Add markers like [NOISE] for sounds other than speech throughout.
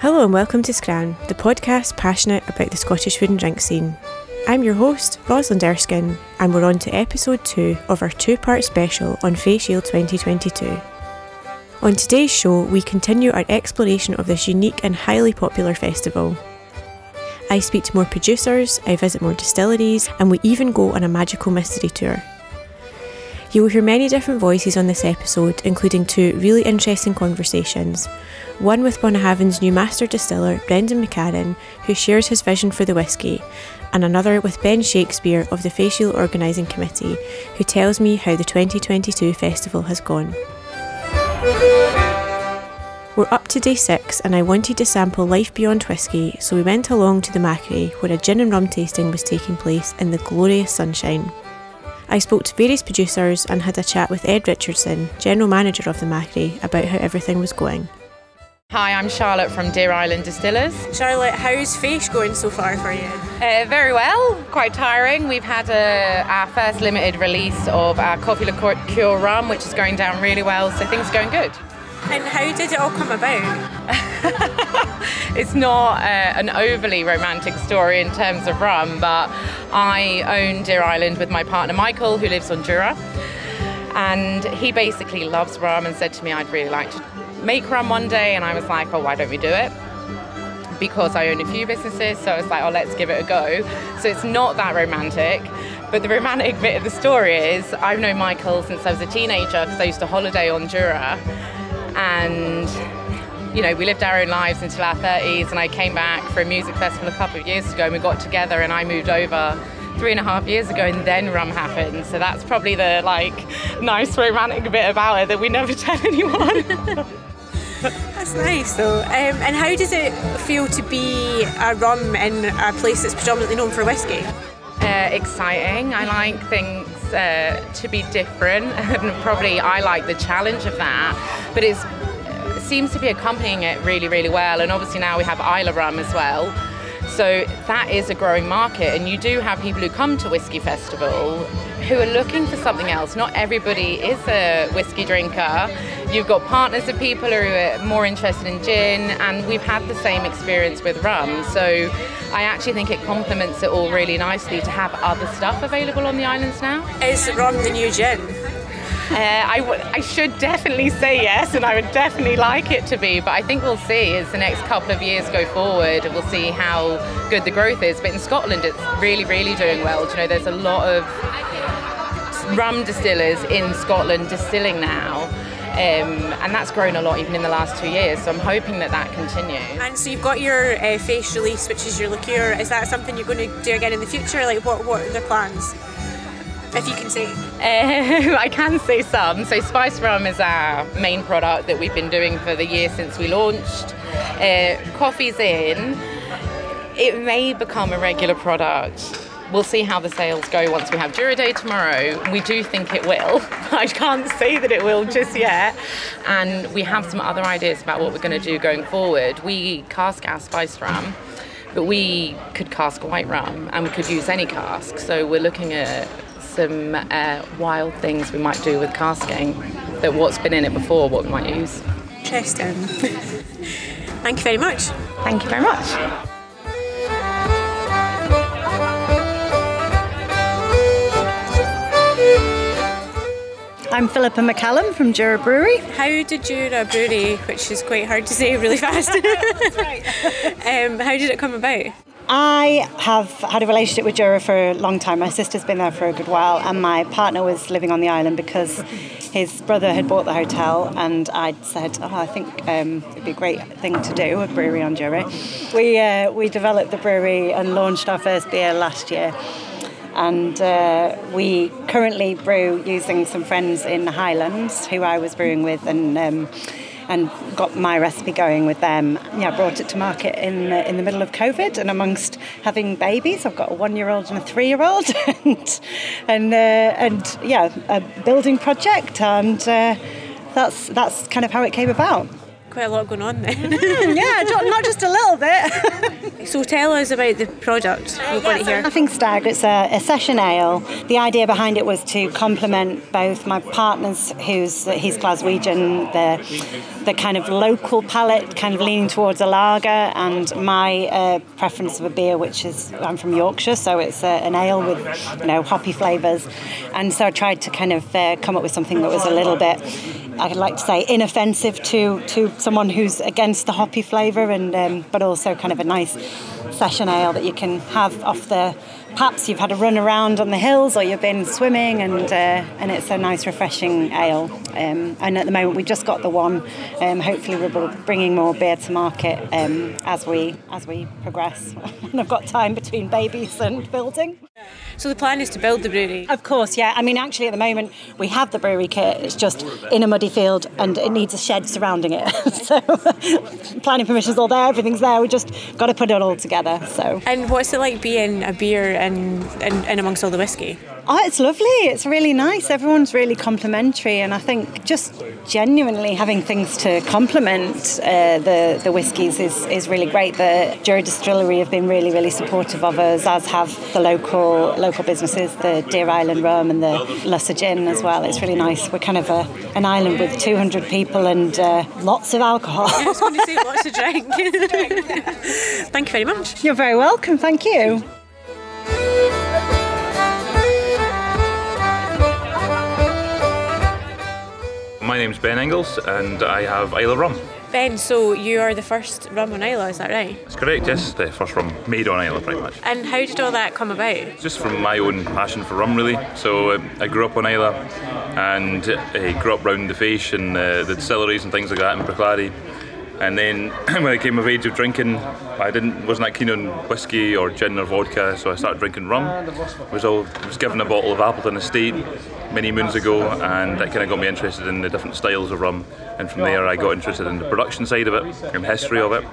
Hello and welcome to Scran, the podcast passionate about the Scottish food and drink scene. I'm your host, Rosalind Erskine, and we're on to episode 2 of our two part special on Fèis Ìle 2022. On today's show, we continue our exploration of this unique and highly popular festival. I speak to more producers, I visit more distilleries, and we even go on a magical mystery tour. You will hear many different voices on this episode, including two really interesting conversations. One with Bunnahabhain's new master distiller, Brendan McCarron, who shares his vision for the whisky, and another with Ben Shakespeare of the Fèis Ìle Organising Committee, who tells me how the 2022 festival has gone. We're up to day six, and I wanted to sample life beyond whisky, so we went along to the Machrie, where a gin and rum tasting was taking place in the glorious sunshine. I spoke to various producers and had a chat with Ed Richardson, General Manager of the Machrie, about how everything was going. Hi, I'm Charlotte from Deer Island Distillers. Charlotte, how's Fèis going so far for you? Uh, very well, quite tiring. We've had a, our first limited release of our Coffee Liqueur cure rum, which is going down really well, so things are going good. And how did it all come about? [LAUGHS] it's not uh, an overly romantic story in terms of rum, but I own Deer Island with my partner Michael, who lives on Jura. And he basically loves rum and said to me, I'd really like to make rum one day. And I was like, oh, why don't we do it? Because I own a few businesses, so I was like, oh, let's give it a go. So it's not that romantic. But the romantic bit of the story is I've known Michael since I was a teenager because I used to holiday on Jura. And you know, we lived our own lives until our 30s, and I came back for a music festival a couple of years ago, and we got together, and I moved over three and a half years ago, and then Rum happened. So that's probably the like nice romantic bit about it that we never [LAUGHS] tell anyone. [LAUGHS] That's nice, though. Um, and how does it feel to be a rum in a place that's predominantly known for whiskey? Uh, exciting. I like things uh, to be different, [LAUGHS] and probably I like the challenge of that. But it's seems to be accompanying it really, really well. And obviously now we have Islay Rum as well. So that is a growing market, and you do have people who come to Whiskey Festival who are looking for something else. Not everybody is a whiskey drinker. You've got partners of people who are more interested in gin, and we've had the same experience with rum. So I actually think it complements it all really nicely to have other stuff available on the islands now. Is rum the new gin? Uh, I, w- I should definitely say yes, and I would definitely like it to be, but I think we'll see as the next couple of years go forward. We'll see how good the growth is. But in Scotland, it's really, really doing well. Do you know, there's a lot of rum distillers in Scotland distilling now. Um, and that's grown a lot even in the last two years. So I'm hoping that that continues. And so you've got your uh, Fèis release, which is your liqueur. Is that something you're going to do again in the future? Like, what what are the plans? If you can say? [LAUGHS] Uh, I can say some. So, Spice Rum is our main product that we've been doing for the year since we launched. Uh, coffee's in. It may become a regular product. We'll see how the sales go once we have Jura Day tomorrow. We do think it will. [LAUGHS] I can't say that it will just yet. And we have some other ideas about what we're going to do going forward. We cask our spice rum but we could cask white rum and we could use any cask. So we're looking at some uh, wild things we might do with casking that what's been in it before, what we might use. Interesting. [LAUGHS] Thank you very much. Thank you very much. I'm Philippa McCallum from Jura Brewery. How did Jura Brewery, which is quite hard to say really fast, [LAUGHS] [LAUGHS] um, how did it come about? I have had a relationship with Jura for a long time. My sister's been there for a good while, and my partner was living on the island because his brother had bought the hotel, and I said, "Oh, I think um, it'd be a great thing to do a brewery on Jura." We uh, we developed the brewery and launched our first beer last year. and uh, we currently brew using some friends in the Highlands who I was brewing with, and um, and got my recipe going with them. Yeah, brought it to market in in the middle of COVID, and amongst having babies, I've got a one-year-old and a three-year-old, [LAUGHS] and and uh, and yeah, a building project, and uh, that's that's kind of how it came about quite a lot going on there. [LAUGHS] yeah, [LAUGHS] not just a little bit. so tell us about the product. We've got it here. Nothing Stag. It's a, a, session ale. The idea behind it was to complement both my partner's, who's he's Glaswegian, the the kind of local palate, kind of leaning towards a lager, and my uh, preference of a beer, which is I'm from Yorkshire, so it's uh, an ale with you know hoppy flavours, and so I tried to kind of uh, come up with something that was a little bit I'd like to say inoffensive to to someone who's against the hoppy flavour, and um, but also kind of a nice session ale that you can have off the perhaps you've had a run around on the hills or you've been swimming and uh, and it's a nice refreshing ale. Um, and at the moment we just got the one. Um, hopefully we'll be bringing more beer to market um, as we as we progress. [LAUGHS] And I've got time between babies and building so the plan is to build the brewery? Of course yeah. I mean actually at the moment we have the brewery kit. It's just in a muddy field and it needs a shed surrounding it. [LAUGHS] So [LAUGHS] planning permission's all there. Everything's there. We just got to put it all together so. And what's it like being a beer and, and, and amongst all the whiskey? Oh, it's lovely. It's really nice. Everyone's really complimentary, and I think just genuinely having things to complement uh, the the whiskies is, is really great. The Jura Distillery have been really really supportive of us, as have the local local businesses, the Deer Island Rum and the Lussa Gin as well. It's really nice. We're kind of a, an island with 200 people and uh, lots of alcohol. I was going to say [LAUGHS] lots of drink. Thank you very much. You're very welcome. Thank you. My name's Ben Inglis and I have Islay Rum. Ben, so you are the first rum on Islay, is that right? That's correct, yes. The first rum made on Islay, pretty much. And how did all that come about? Just from my own passion for rum, really. So uh, I grew up on Islay and uh, grew up round the Fèis and uh, the distilleries and things like that in Bruichladdich and then [CLEARS THROAT] when I came of age of drinking, I didn't wasn't that keen on whiskey or gin or vodka, so I started drinking rum. Was all was given a bottle of Appleton Estate many moons ago, and that kind of got me interested in the different styles of rum. And from there, I got interested in the production side of it and history of it.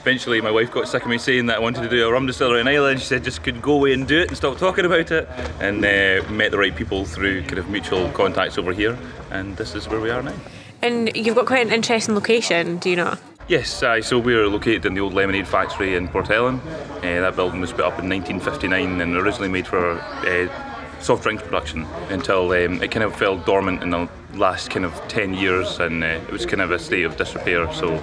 Eventually, my wife got sick of me saying that I wanted to do a rum distillery in Islay. She said just could go away and do it and stop talking about it. And uh, met the right people through kind of mutual contacts over here, and this is where we are now. And you've got quite an interesting location, do you know? Yes, uh, so we're located in the old lemonade factory in Port Ellen. Uh, that building was put up in 1959 and originally made for uh, soft drinks production until um, it kind of fell dormant in the last kind of 10 years and uh, it was kind of a state of disrepair. So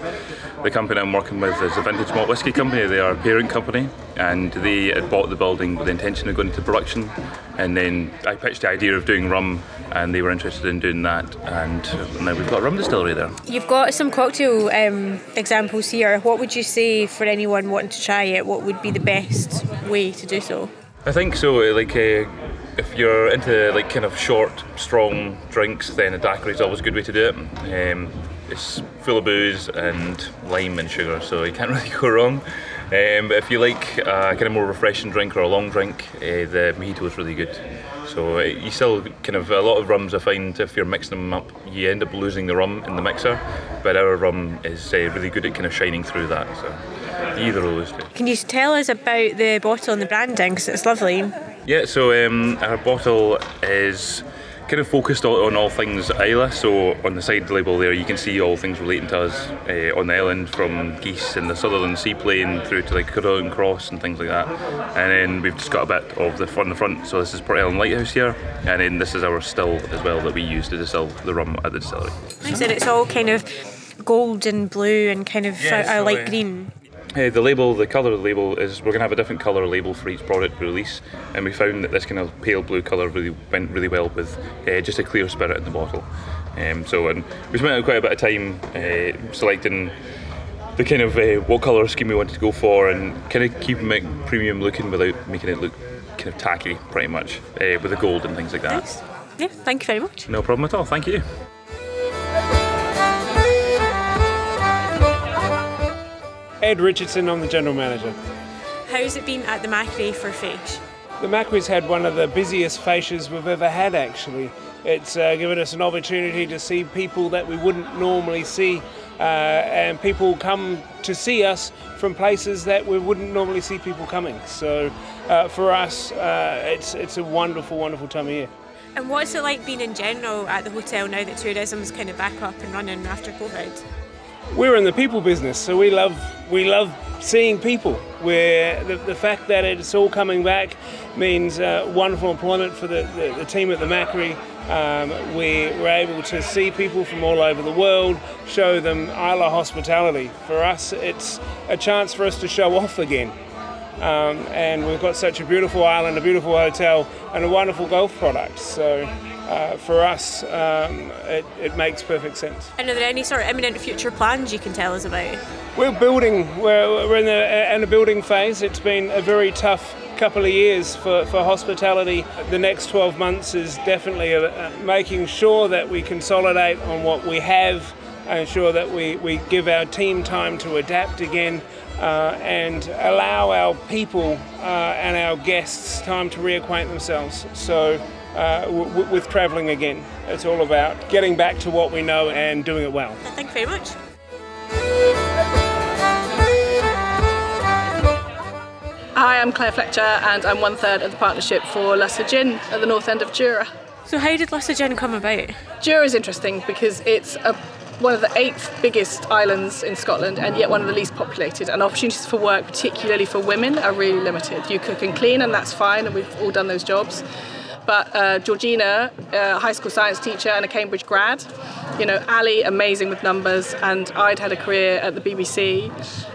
the company I'm working with is a vintage malt whisky company. They are a parent company and they had bought the building with the intention of going into production. And then I pitched the idea of doing rum and they were interested in doing that. And now we've got a rum distillery there. You've got some cocktail um, examples here. What would you say for anyone wanting to try it? What would be the best way to do so? I think so. Like, uh, if you're into like kind of short, strong drinks, then a daiquiri is always a good way to do it. Um, it's full of booze and lime and sugar, so you can't [LAUGHS] really go wrong. Um, but if you like a kind of more refreshing drink or a long drink, uh, the mojito is really good. So uh, you still kind of a lot of rums I find if you're mixing them up, you end up losing the rum in the mixer. But our rum is uh, really good at kind of shining through that. So either of those two. Can you tell us about the bottle and the branding? Because it's lovely. Yeah. So um, our bottle is kind of focused on all things Islay. So on the side label there, you can see all things relating to us uh, on the island, from geese and the Sunderland Seaplane through to like Curragh Cross and things like that. And then we've just got a bit of the front the front. So this is Port Ellen Lighthouse here, and then this is our still as well that we use to distill the rum at the distillery. Nice, and it's all kind of gold and blue and kind of yeah, uh, light uh, green. Uh, the label, the colour of the label is we're going to have a different colour label for each product release, and we found that this kind of pale blue colour really went really well with uh, just a clear spirit in the bottle. Um, so, and we spent quite a bit of time uh, selecting the kind of uh, what colour scheme we wanted to go for, and kind of keeping it premium looking without making it look kind of tacky, pretty much, uh, with the gold and things like that. Nice. Yeah, thank you very much. No problem at all. Thank you. Ed Richardson, I'm the general manager. How's it been at the Machrie for Fèis? The Machrie's had one of the busiest fascias we've ever had, actually. It's uh, given us an opportunity to see people that we wouldn't normally see, uh, and people come to see us from places that we wouldn't normally see people coming. So uh, for us, uh, it's, it's a wonderful, wonderful time of year. And what's it like being in general at the hotel now that tourism's kind of back up and running after COVID? We're in the people business, so we love we love seeing people. Where the, the fact that it's all coming back means uh, wonderful employment for the, the, the team at the Machrie. Um, we were able to see people from all over the world, show them Islay hospitality. For us, it's a chance for us to show off again. Um, and we've got such a beautiful island, a beautiful hotel, and a wonderful golf product. So uh, for us, um, it, it, makes perfect sense. And are there any sort of imminent future plans you can tell us about? We're building. We're, we're in, the, in a building phase. It's been a very tough couple of years for, for hospitality. The next 12 months is definitely a making sure that we consolidate on what we have, ensure that we, we give our team time to adapt again. Uh, and allow our people uh, and our guests time to reacquaint themselves. So, uh, w- with travelling again, it's all about getting back to what we know and doing it well. Thank you very much. Hi, I'm Claire Fletcher, and I'm one third of the partnership for Lussa Gin at the north end of Jura. So, how did Lussa Gin come about? Jura is interesting because it's a one of the eighth biggest islands in Scotland and yet one of the least populated. And opportunities for work, particularly for women, are really limited. You cook and clean, and that's fine, and we've all done those jobs. But uh, Georgina, a high school science teacher and a Cambridge grad, you know, Ali, amazing with numbers, and I'd had a career at the BBC,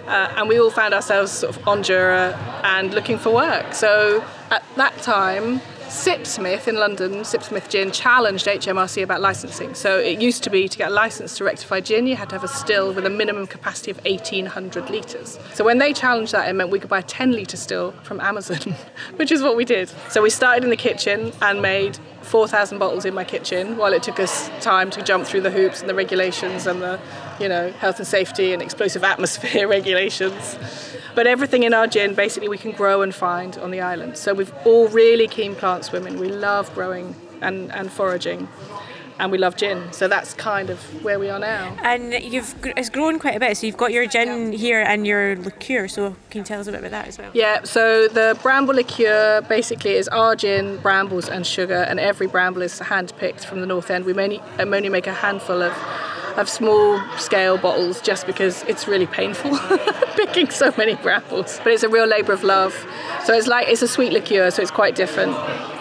uh, and we all found ourselves sort of on Jura and looking for work. So at that time, Sipsmith in London, Sipsmith Gin, challenged HMRC about licensing. So it used to be to get a license to rectify gin, you had to have a still with a minimum capacity of 1,800 litres. So when they challenged that, it meant we could buy a 10 litre still from Amazon, [LAUGHS] which is what we did. So we started in the kitchen and made 4,000 bottles in my kitchen while it took us time to jump through the hoops and the regulations and the, you know, health and safety and explosive atmosphere [LAUGHS] regulations. But everything in our gin, basically, we can grow and find on the island. So we've all really keen plant women. We love growing and, and foraging and we love gin. So that's kind of where we are now. And you've it's grown quite a bit. So you've got your gin here and your liqueur. So can you tell us a bit about that as well? Yeah. So the bramble liqueur basically is our gin, brambles, and sugar, and every bramble is hand picked from the north end. We only, um, only make a handful of of small scale bottles just because it's really painful [LAUGHS] picking so many brambles. But it's a real labour of love. So it's like it's a sweet liqueur, so it's quite different.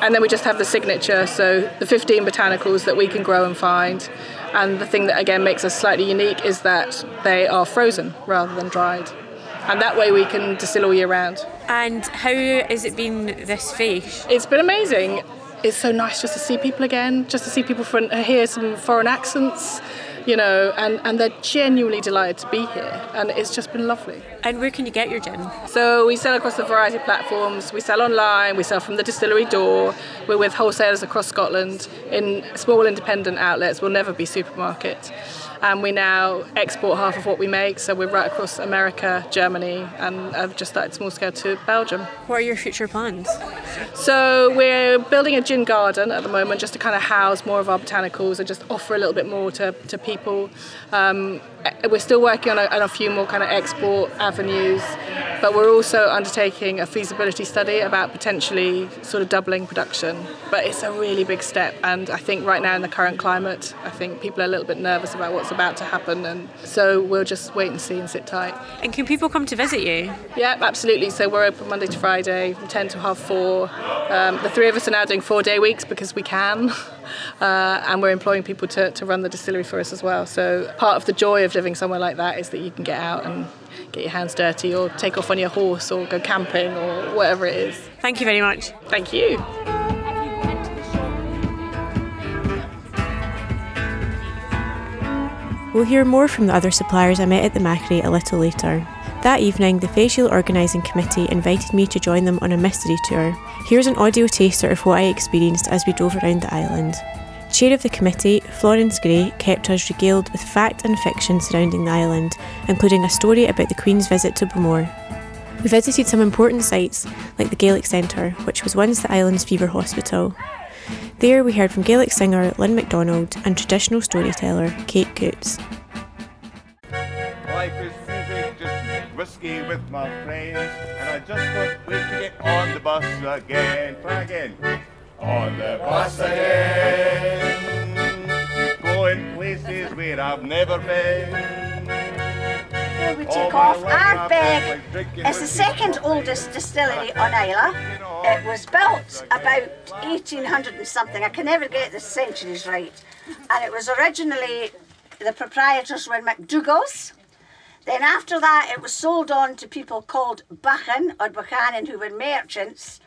And then we just have the signature, so the 15 botanicals that we can grow and find. And the thing that again makes us slightly unique is that they are frozen rather than dried. And that way we can distill all year round. And how has it been this feast? It's been amazing. It's so nice just to see people again, just to see people from, hear some foreign accents you know, and, and they're genuinely delighted to be here. And it's just been lovely. And where can you get your gin? So we sell across a variety of platforms. We sell online, we sell from the distillery door. We're with wholesalers across Scotland in small independent outlets. We'll never be supermarket and we now export half of what we make. So we're right across America, Germany, and I've just started small scale to Belgium. What are your future plans? So we're building a gin garden at the moment, just to kind of house more of our botanicals and just offer a little bit more to, to people. Um, we're still working on a, on a few more kind of export avenues, but we're also undertaking a feasibility study about potentially sort of doubling production. But it's a really big step, and I think right now in the current climate, I think people are a little bit nervous about what's about to happen, and so we'll just wait and see and sit tight. And can people come to visit you? Yeah, absolutely. So we're open Monday to Friday from 10 to half four. Um, the three of us are now doing four day weeks because we can. [LAUGHS] Uh, and we're employing people to, to run the distillery for us as well. So part of the joy of living somewhere like that is that you can get out and get your hands dirty or take off on your horse or go camping or whatever it is. Thank you very much. Thank you. We'll hear more from the other suppliers I met at the Machrie a little later. That evening, the Fèis Ìle Organising Committee invited me to join them on a mystery tour. Here's an audio taster of what I experienced as we drove around the island. Chair of the committee, Florence Gray, kept us regaled with fact and fiction surrounding the island, including a story about the Queen's visit to Bowmore. We visited some important sites like the Gaelic Centre, which was once the island's fever hospital. There we heard from Gaelic singer Lynn MacDonald and traditional storyteller Kate Coots. Life is too just whiskey with my friends, and I just can't wait to get on the bus again. Try again. On the bus again, going places where I've never been. We take off. Ardbeg is the second oldest distillery on Islay. It was built about 1800 and something. I can never get the centuries right. And it was originally, the proprietors were MacDougall's. Then after that, it was sold on to people called Bachan or Buchanan, who were merchants.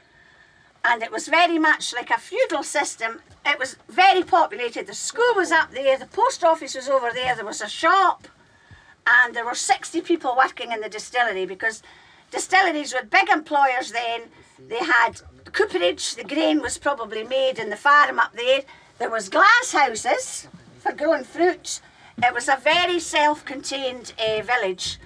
And it was very much like a feudal system. It was very populated. The school was up there, the post office was over there, there was a shop, and there were 60 people working in the distillery because distilleries were big employers then. They had cooperage, the grain was probably made in the farm up there. There was glass houses for growing fruit. It was a very self-contained uh, village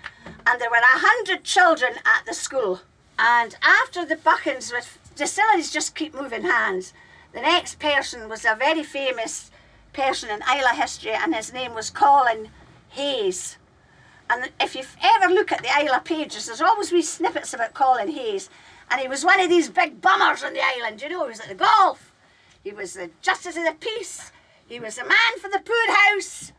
and there were a hundred children at the school. And after the Buchans, with distilleries just keep moving hands. The next person was a very famous person in Islay history and his name was Colin Hayes. And if you ever look at the Islay pages, there's always wee snippets about Colin Hayes. And he was one of these big bummers on the island, you know, he was at the golf. He was the Justice of the Peace. He was a man for the poorhouse.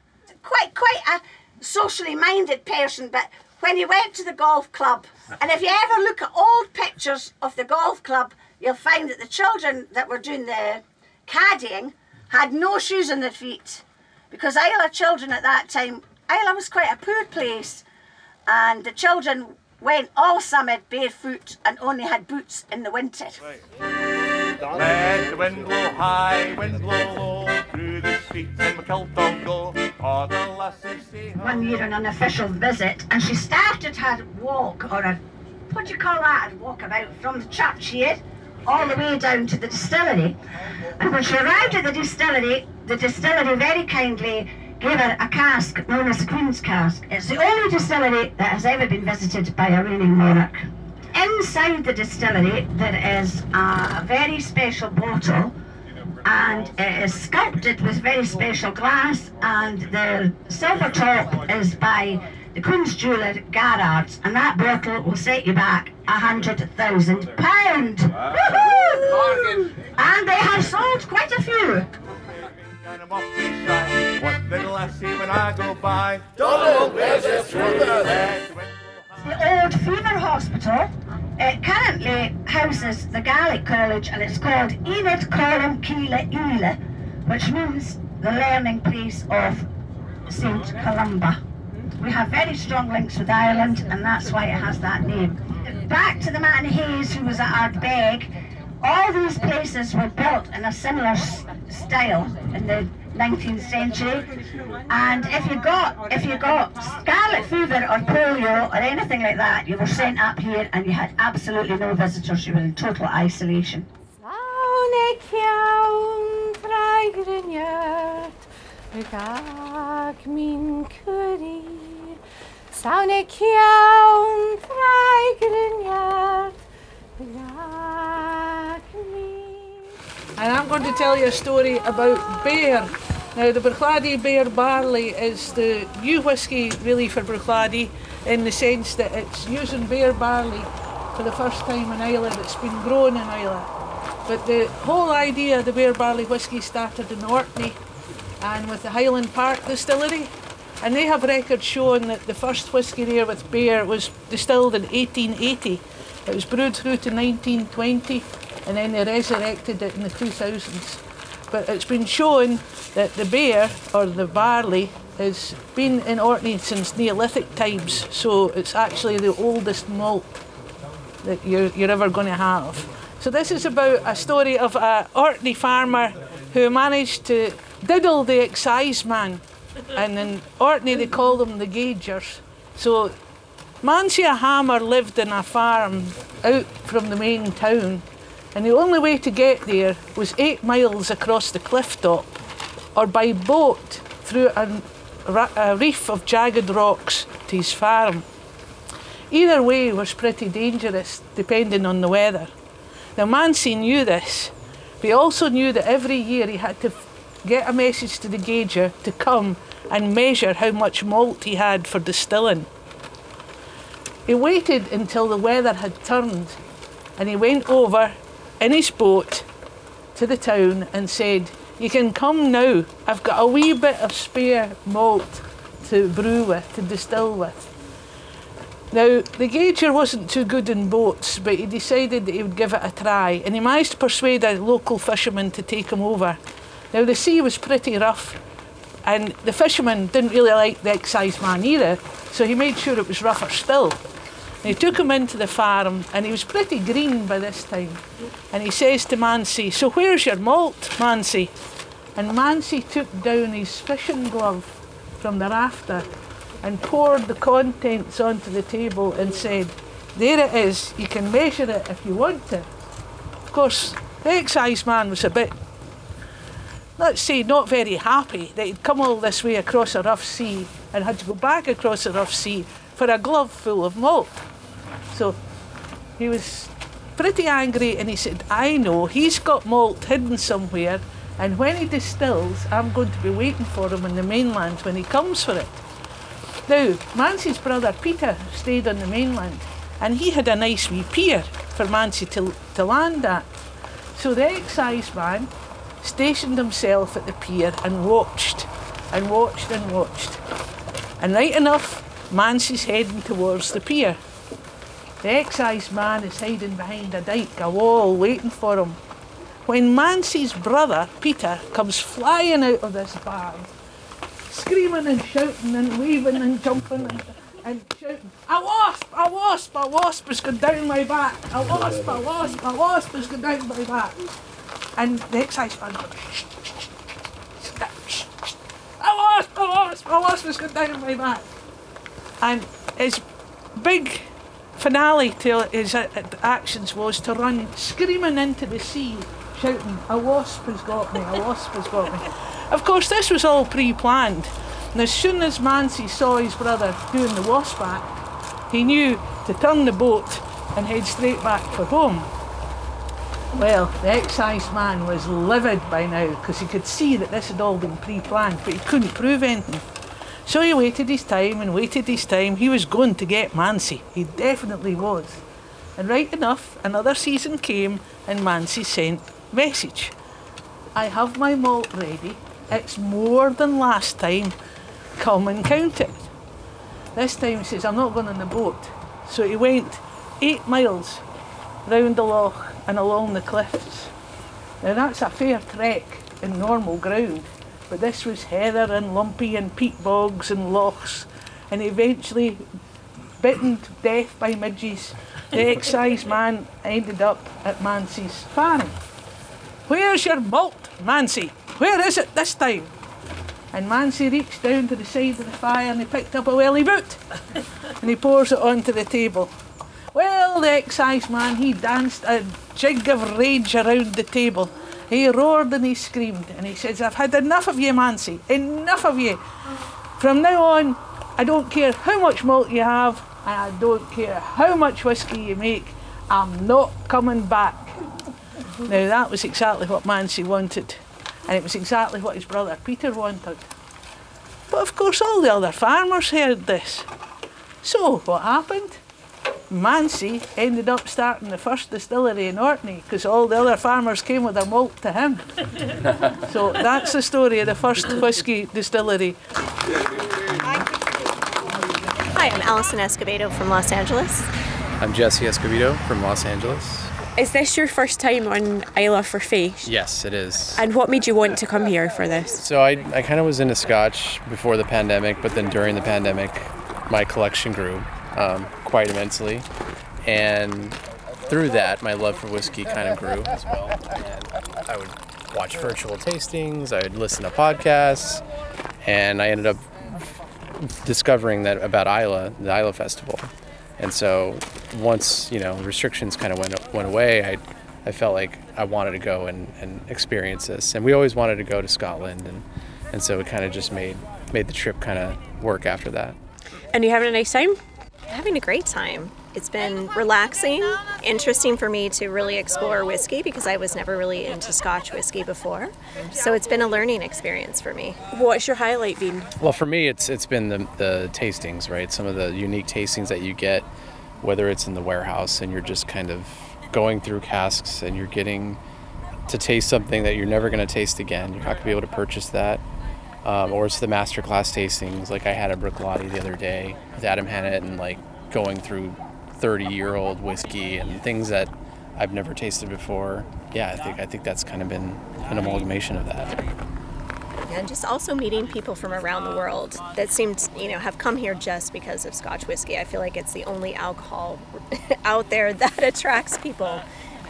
Quite, quite a socially minded person, but when he went to the golf club, and if you ever look at old pictures of the golf club, you'll find that the children that were doing the caddying had no shoes on their feet. Because Islay children at that time Islay was quite a poor place, and the children went all summer barefoot and only had boots in the winter. Let the wind blow high, wind blow low, through the streets in McKilton go. All the lassies say. One year on an official visit, and she started her walk, or a what do you call that? A walk about from the church here all the way down to the distillery. And when she arrived at the distillery, the distillery very kindly gave her a cask known as the Queen's Cask. It's the only distillery that has ever been visited by a reigning monarch. Inside the distillery, there is a very special bottle, and it is sculpted with very special glass, and the silver top is by the Queen's jeweller Garrard's, and that bottle will set you back a hundred thousand pound. And they have sold quite a few. And I'm off to shy. What little I see when I go by. Double measures through the the wind blow high. The old Fever Hospital it currently houses the Gaelic College and it's called Ionad Chaluim Chille Ìle, which means the learning place of St Columba. We have very strong links with Ireland and that's why it has that name. Back to the man Hayes who was at Ardbeg, all these places were built in a similar style in the 19th century. And if you got if you got scarlet fever or polio or anything like that, you were sent up here and you had absolutely no visitors. You were in total isolation. And I'm going to tell you a story about beer. Now, the Bruichladdich Bere Barley is the new whisky really for Bruichladdich in the sense that it's using bere barley for the first time in Islay. It's been grown in Islay. But the whole idea of the bere barley whisky started in Orkney and with the Highland Park distillery. And they have records showing that the first whisky there with beer was distilled in 1880. It was brewed through to 1920 and then they resurrected it in the 2000s. But it's been shown that the beer or the barley has been in Orkney since Neolithic times, so it's actually the oldest malt that you're, you're ever going to have. So this is about a story of an Orkney farmer who managed to diddle the excise man, and in Orkney they call them the gaugers. So Mansia Hammer lived in a farm out from the main town, and the only way to get there was eight miles across the cliff top, or by boat through a, a reef of jagged rocks to his farm. Either way was pretty dangerous, depending on the weather. Now, Mancy knew this, but he also knew that every year he had to get a message to the gauger to come and measure how much malt he had for distilling. He waited until the weather had turned and he went over in his boat to the town and said, You can come now. I've got a wee bit of spare malt to brew with, to distill with. Now, the gauger wasn't too good in boats, but he decided that he would give it a try, and he managed to persuade a local fisherman to take him over. Now, the sea was pretty rough, and the fisherman didn't really like the excise man either, so he made sure it was rougher still. He took him into the farm, and he was pretty green by this time. And he says to Mancy, So where's your malt, Mancy? And Mancy took down his fishing glove from the rafter and poured the contents onto the table and said, There it is, you can measure it if you want to. Of course, the excise man was a bit, let's say, not very happy that he'd come all this way across a rough sea and had to go back across a rough sea for a glove full of malt. So he was pretty angry and he said, I know, he's got malt hidden somewhere, and when he distills, I'm going to be waiting for him in the mainland when he comes for it. Now, Mancy's brother Peter stayed on the mainland and he had a nice wee pier for Mancy to, to land at. So the excise man stationed himself at the pier and watched and watched and watched. And right enough, Mancy's heading towards the pier. The excise man is hiding behind a dike, a wall, waiting for him. When Mancy's brother, Peter, comes flying out of this barn, screaming and shouting and waving and jumping and, and shouting, A wasp, a wasp, a wasp has gone down my back, a wasp, a wasp, a wasp has gone down my back. And the excise man goes, shh, shh, shh, a wasp, a wasp, a wasp has gone down my back. And his big finale to his uh, a- actions was to run screaming into the sea, shouting, A wasp has got me, a wasp has got me. [LAUGHS] Of course, this was all pre planned, and as soon as Mancy saw his brother doing the wasp act, he knew to turn the boat and head straight back for home. Well, the excise man was livid by now because he could see that this had all been pre planned, but he couldn't prove anything. So he waited his time and waited his time. He was going to get Mancy. He definitely was. And right enough, another season came and Mancy sent message. I have my malt ready. It's more than last time. Come and count it. This time he says, I'm not going on the boat. So he went eight miles round the loch and along the cliffs. Now that's a fair trek in normal ground, but this was heather and lumpy and peat bogs and lochs, and eventually, bitten to death by midges, the [LAUGHS] excise man ended up at Mancy's farm. Where's your malt, Mancy? Where is it this time? And Mancy reached down to the side of the fire and he picked up a welly boot [LAUGHS] and he pours it onto the table. Well, the excise man, he danced a jig of rage around the table. He roared and he screamed and he says, I've had enough of you, Mancy, enough of you. From now on, I don't care how much malt you have and I don't care how much whisky you make, I'm not coming back. Now, that was exactly what Mancy wanted, and it was exactly what his brother Peter wanted. But of course, all the other farmers heard this. So, what happened? Mancy ended up starting the first distillery in Orkney because all the other farmers came with their malt to him. [LAUGHS] so that's the story of the first whisky distillery. Hi, I'm Alison Escobedo from Los Angeles. I'm Jesse Escobedo from Los Angeles. Is this your first time on Islay for Fèis? Yes, it is. And what made you want to come here for this? So I, I kind of was into Scotch before the pandemic, but then during the pandemic, my collection grew um, quite immensely, and through that, my love for whiskey kind of grew as well. And I would watch virtual tastings, I would listen to podcasts, and I ended up discovering that about Islay, the Islay Festival. And so once you know restrictions kind of went went away, I I felt like I wanted to go and, and experience this. And we always wanted to go to Scotland, and and so it kind of just made made the trip kind of work after that. And you having a nice time? Having a great time. It's been relaxing, interesting for me to really explore whiskey because I was never really into Scotch whiskey before. So it's been a learning experience for me. What's your highlight been? Well, for me, it's it's been the the tastings, right? Some of the unique tastings that you get, whether it's in the warehouse and you're just kind of going through casks and you're getting to taste something that you're never going to taste again. You're not going to be able to purchase that. Um, or it's the masterclass tastings. Like I had a Bruichladdich the other day with Adam Hannett and like going through 30 year old whiskey and things that I've never tasted before. Yeah, I think I think that's kind of been an amalgamation of that. And just also meeting people from around the world that seem to, you know, have come here just because of Scotch whiskey. I feel like it's the only alcohol [LAUGHS] out there that attracts people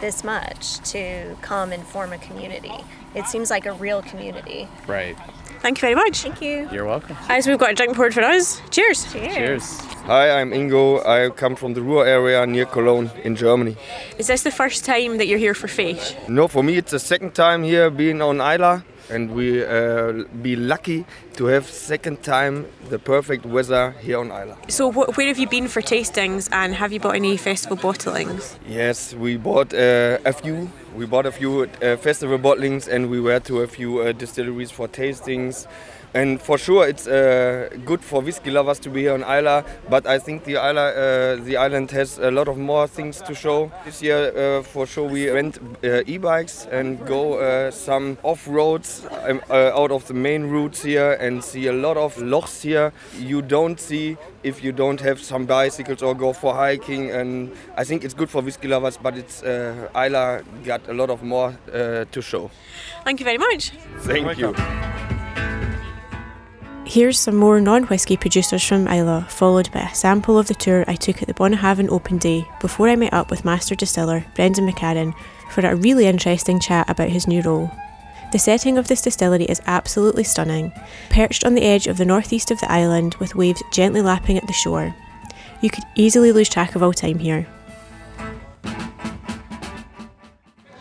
this much to come and form a community. It seems like a real community. Right. Thank you very much. Thank you. You're welcome. As we've got a drink poured for us. Cheers. Cheers. Hi, I'm Ingo. I come from the Ruhr area near Cologne in Germany. Is this the first time that you're here for Fèis? No, for me it's the second time here being on Islay and we uh, be lucky to have second time the perfect weather here on Islay. So wh- where have you been for tastings and have you bought any festival bottlings? Yes, we bought uh, a few. We bought a few uh, festival bottlings and we went to a few uh, distilleries for tastings. And for sure, it's uh, good for whiskey lovers to be here on Islay. But I think the Islay, uh, the island has a lot of more things to show. This year, uh, for sure, we rent uh, e-bikes and go uh, some off roads um, uh, out of the main routes here and see a lot of lochs here. You don't see if you don't have some bicycles or go for hiking. And I think it's good for whiskey lovers. But it's uh, Islay got a lot of more uh, to show. Thank you very much. Thank you. Here's some more non whisky producers from Islay, followed by a sample of the tour I took at the Bunnahabhain Open Day before I met up with master distiller Brendan McCarron for a really interesting chat about his new role. The setting of this distillery is absolutely stunning, perched on the edge of the northeast of the island with waves gently lapping at the shore. You could easily lose track of all time here.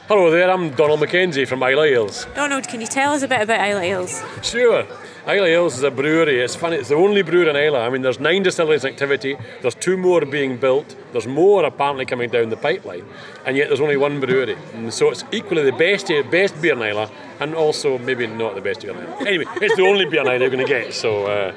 Hello there, I'm Donald Mackenzie from Islay Ales. Donald, can you tell us a bit about Islay Ales? Sure. Islay Ales is a brewery. It's funny, it's the only brewery in Islay. I mean, there's nine distilleries in activity, there's two more being built, there's more apparently coming down the pipeline, and yet there's only one brewery. And so it's equally the best, best beer in Islay, and also maybe not the best beer in Islay. Anyway, it's the only beer in Islay you're going to get, so. Uh,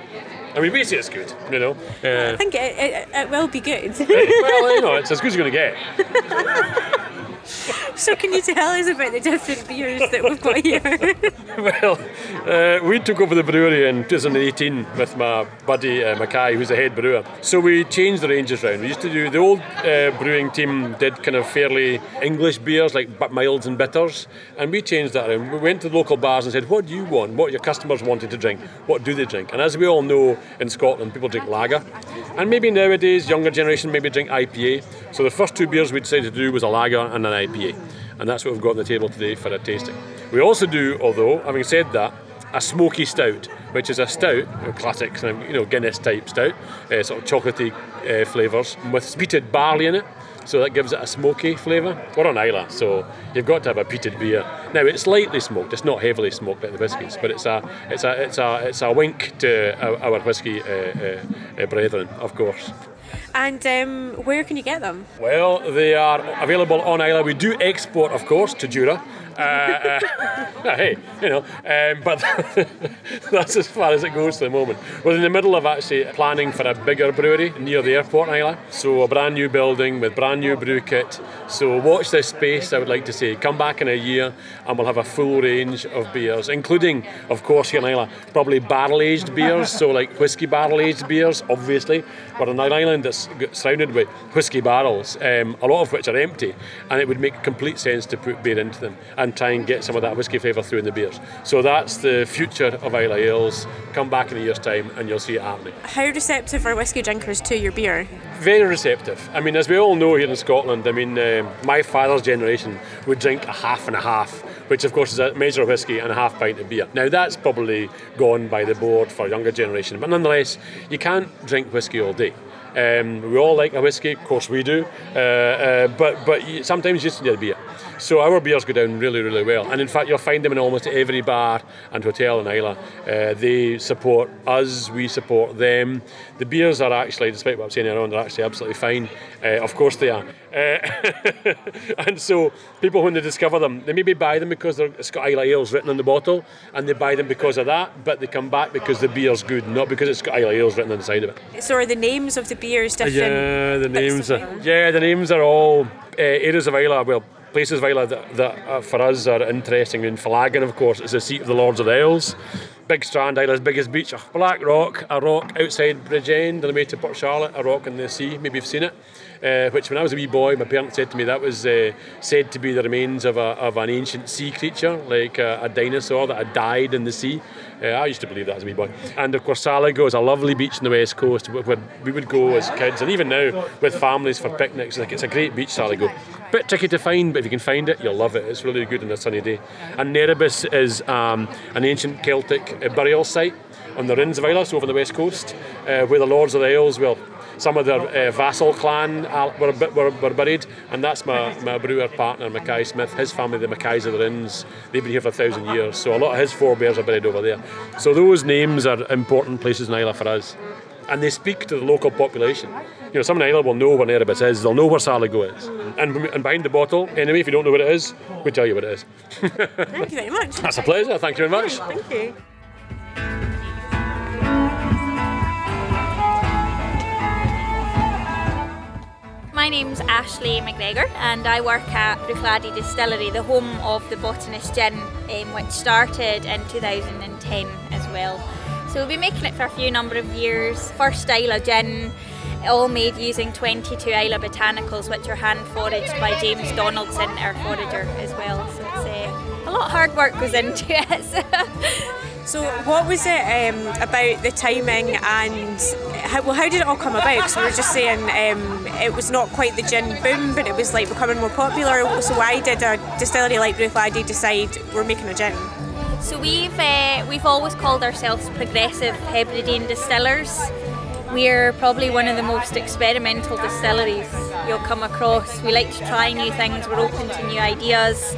I mean, basically, it's good, you know. Uh, I think it, it, it will be good. well, you know, it's as good as you're going to get. [LAUGHS] [LAUGHS] so, can you tell us about the different beers that we've got here? [LAUGHS] well, uh, we took over the brewery in 2018 with my buddy uh, Mackay, who's the head brewer. So we changed the ranges round. We used to do the old uh, brewing team did kind of fairly English beers like milds and bitters, and we changed that around. We went to the local bars and said, "What do you want? What your customers wanted to drink? What do they drink?" And as we all know, in Scotland, people drink lager, and maybe nowadays younger generation maybe drink IPA. So the first two beers we decided to do was a lager and an IPA and that's what we've got on the table today for a tasting. We also do, although having said that, a smoky stout, which is a stout, a classic you know Guinness type stout, uh, sort of chocolatey uh, flavours with peated barley in it. So that gives it a smoky flavour. We're on Islay, so you've got to have a peated beer. Now it's lightly smoked; it's not heavily smoked like the whiskies, but it's a it's a it's a it's a wink to our, whisky uh, uh, brethren, of course. And um, where can you get them? Well, they are available on Islay. We do export, of course, to Jura. Uh, uh, [LAUGHS] hey, you know, um, but [LAUGHS] that's as far as it goes for the moment. We're in the middle of actually planning for a bigger brewery near the airport Islay. So a brand new building with brand new brew kit. So watch this space, I would like to say. Come back in a year and we'll have a full range of beers, including, of course, here in Islay, probably barrel aged beers. So like whiskey barrel aged beers, obviously. We're on an island that's surrounded by whiskey barrels, um, a lot of which are empty, and it would make complete sense to put beer into them and try and get some of that whiskey flavour through in the beers. So that's the future of Islay Ales. Come back in a year's time and you'll see it happening. How receptive are whisky drinkers to your beer? Very receptive. I mean, as we all know here in Scotland, I mean, um, my father's generation would drink a half and a half, which of course is a measure of whisky and a half pint of beer. Now that's probably gone by the board for a younger generation, but nonetheless, you can't drink whisky all day. Um, we all like a whisky, of course we do, uh, uh, but but you, sometimes you just need a beer. So our beers go down really, really well. And in fact, you'll find them in almost every bar and hotel in Islay. Uh, they support us, we support them. The beers are actually, despite what I'm saying earlier they're actually absolutely fine. Uh, of course they are. Uh, [LAUGHS] and so people, when they discover them, they maybe buy them because it's got Islay Ales written on the bottle, and they buy them because of that, but they come back because the beer's good, not because it's got Islay Ales written on the side of it. So are the names of the beers different? Yeah, the names are, yeah, the names are all uh, areas of Islay. Well, places Islay that, that uh, for us are interesting. Finlaggan, of course, is the seat of the Lords of the Isles. Big Strand, Islay's biggest beach, black rock, a rock outside Bridgend on the way to Port Charlotte, a rock in the sea, maybe you've seen it. Uh, which when I was a wee boy, my parents said to me that was uh, said to be the remains of, a, of an ancient sea creature, like a, a dinosaur that had died in the sea. Uh, I used to believe that as a wee boy. And of course, Saligo is a lovely beach on the west coast where we would go as kids, and even now with families for picnics. Like it's a great beach, Saligo. Bit tricky to find, but if you can find it, you'll love it. It's really good on a sunny day. And Nerabus is um, an ancient Celtic burial site on the Rins of Islay, so over the west coast, uh, where the Lords of the Isles, well, some of their uh, vassal clan were, were, were, buried, and that's my, my brewer partner, Mackay Smith. His family, the Mackays of the Rins, they've been here for a thousand years, so a lot of his forebears are buried over there. So those names are important places in Islay for us, and they speak to the local population. You know, someone in Islay will know where Nerabus is, they'll know where Saligo is. And, and behind the bottle, anyway, if you don't know what it is, we'll tell you what it is. [LAUGHS] Thank you very much. That's a pleasure, thank you very much. Thank you. My name's Ashley McGregor and I work at Bruichladdich Distillery, the home of the Botanist Gin, um, which started in 2010 as well. So we've been making it for a few number of years. First Islay gin, all made using 22 Islay botanicals, which are hand foraged by James Donaldson, our forager as well. So it's uh, a lot of hard work goes into [LAUGHS] it. So, what was it um, about the timing and how, well, how did it all come about? Because we were just saying um, it was not quite the gin boom, but it was like becoming more popular. So, why did a distillery like Bruichladdich decide we're making a gin? So we've uh, we've always called ourselves progressive Hebridean distillers. We're probably one of the most experimental distilleries you'll come across. We like to try new things. We're open to new ideas.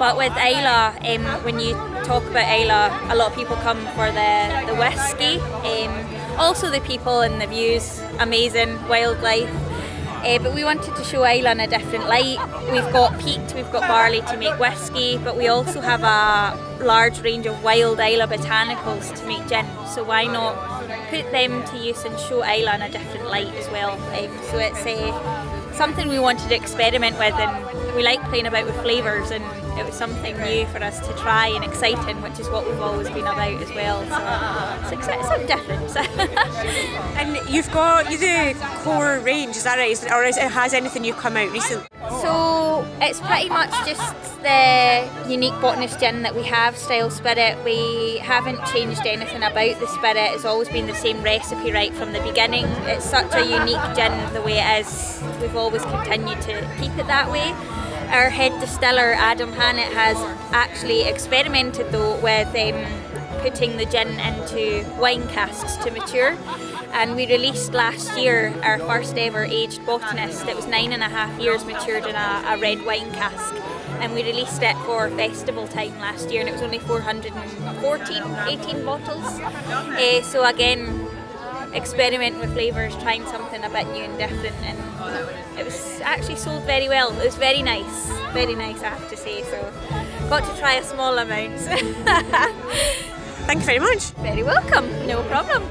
But with Islay, um, when you talk about Islay, a lot of people come for the, the whiskey. Um, also the people and the views, amazing, wildlife. Uh, but we wanted to show Islay in a different light. We've got peat, we've got barley to make whiskey, but we also have a large range of wild Islay botanicals to make gin. So why not put them to use and show Islay in a different light as well? Um, so it's uh, something we wanted to experiment with, and we like playing about with flavours and it was something new for us to try and exciting, which is what we've always been about as well. So it's, it's something different. [LAUGHS] and you've got you do core range, is that right? Or is has anything you come out recently? So it's pretty much just the unique botanist gin that we have, style spirit. We haven't changed anything about the spirit. It's always been the same recipe right from the beginning. It's such a unique gin the way it is. We've always continued to keep it that way. Our head distiller Adam Hannett has actually experimented though with um, putting the gin into wine casks to mature. And we released last year our first ever aged botanist. It was nine and a half years matured in a, a red wine cask and we released it for festival time last year and it was only 414 18 bottles uh, so again experimenting with flavours trying something a bit new and different and it was actually sold very well. It was very nice, very nice, I have to say. So, got to try a small amount. [LAUGHS] Thank you very much. Very welcome. No problem.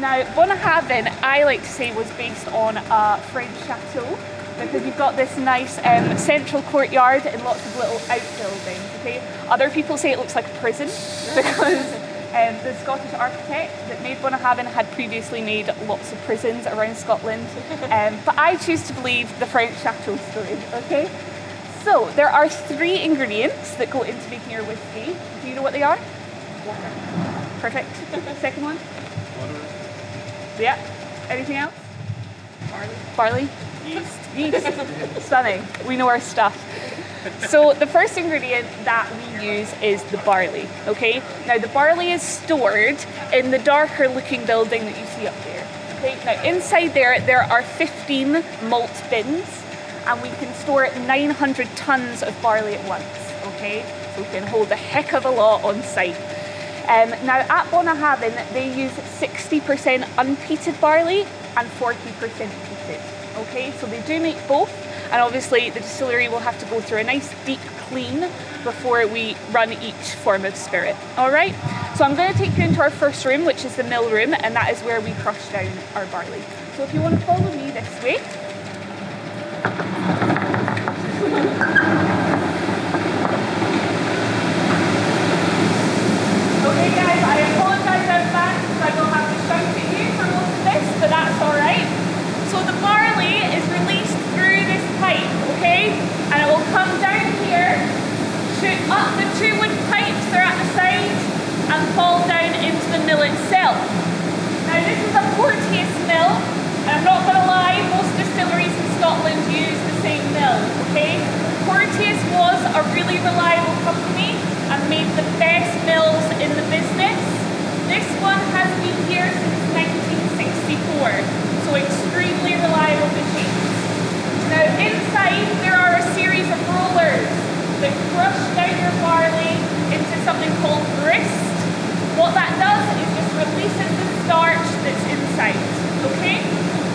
Now, Bunnahabhain, I like to say, was based on a French chateau because you've got this nice um, central courtyard and lots of little outbuildings. Okay, other people say it looks like a prison [LAUGHS] because um, the Scottish architect that made Bunnahabhain had previously made lots of prisons around Scotland, [LAUGHS] um, but I choose to believe the French chateau story. Okay, so there are three ingredients that go into making your whiskey. Do you know what they are? Water. Perfect. [LAUGHS] Second one. Water. Yeah. Anything else? Barley. Barley. Yeast. Yeast. Stunning. We know our stuff so the first ingredient that we use is the barley. Okay. Now the barley is stored in the darker looking building that you see up there. Okay, now inside there, there are 15 malt bins, and we can store 900 tons of barley at once. Okay, so we can hold a heck of a lot on site. Um, now at Bunnahabhain, they use 60% unpeated barley and 40% peated. Okay, so they do make both, and obviously the distillery will have to go through a nice deep clean before we run each form of spirit. All right, so I'm going to take you into our first room, which is the mill room, and that is where we crush down our barley. So if you want to follow me this way. Okay guys, I apologise out back because I will have to shout at you for most of this, but that's alright. So the barley is released through this pipe, okay? And it will come down here, shoot up uh, the two wood pipes that are at the side, and fall down into the mill itself. Now this is a Porteous mill, I'm not going to lie, most distilleries in Scotland use the same mill, okay? Porteous was a really reliable company and made the best mills in the business. This one has been here since 1964, so extremely reliable machines. Now inside there are a series of rollers crush down your barley into something called grist. What that does is just releases the starch that's inside, okay?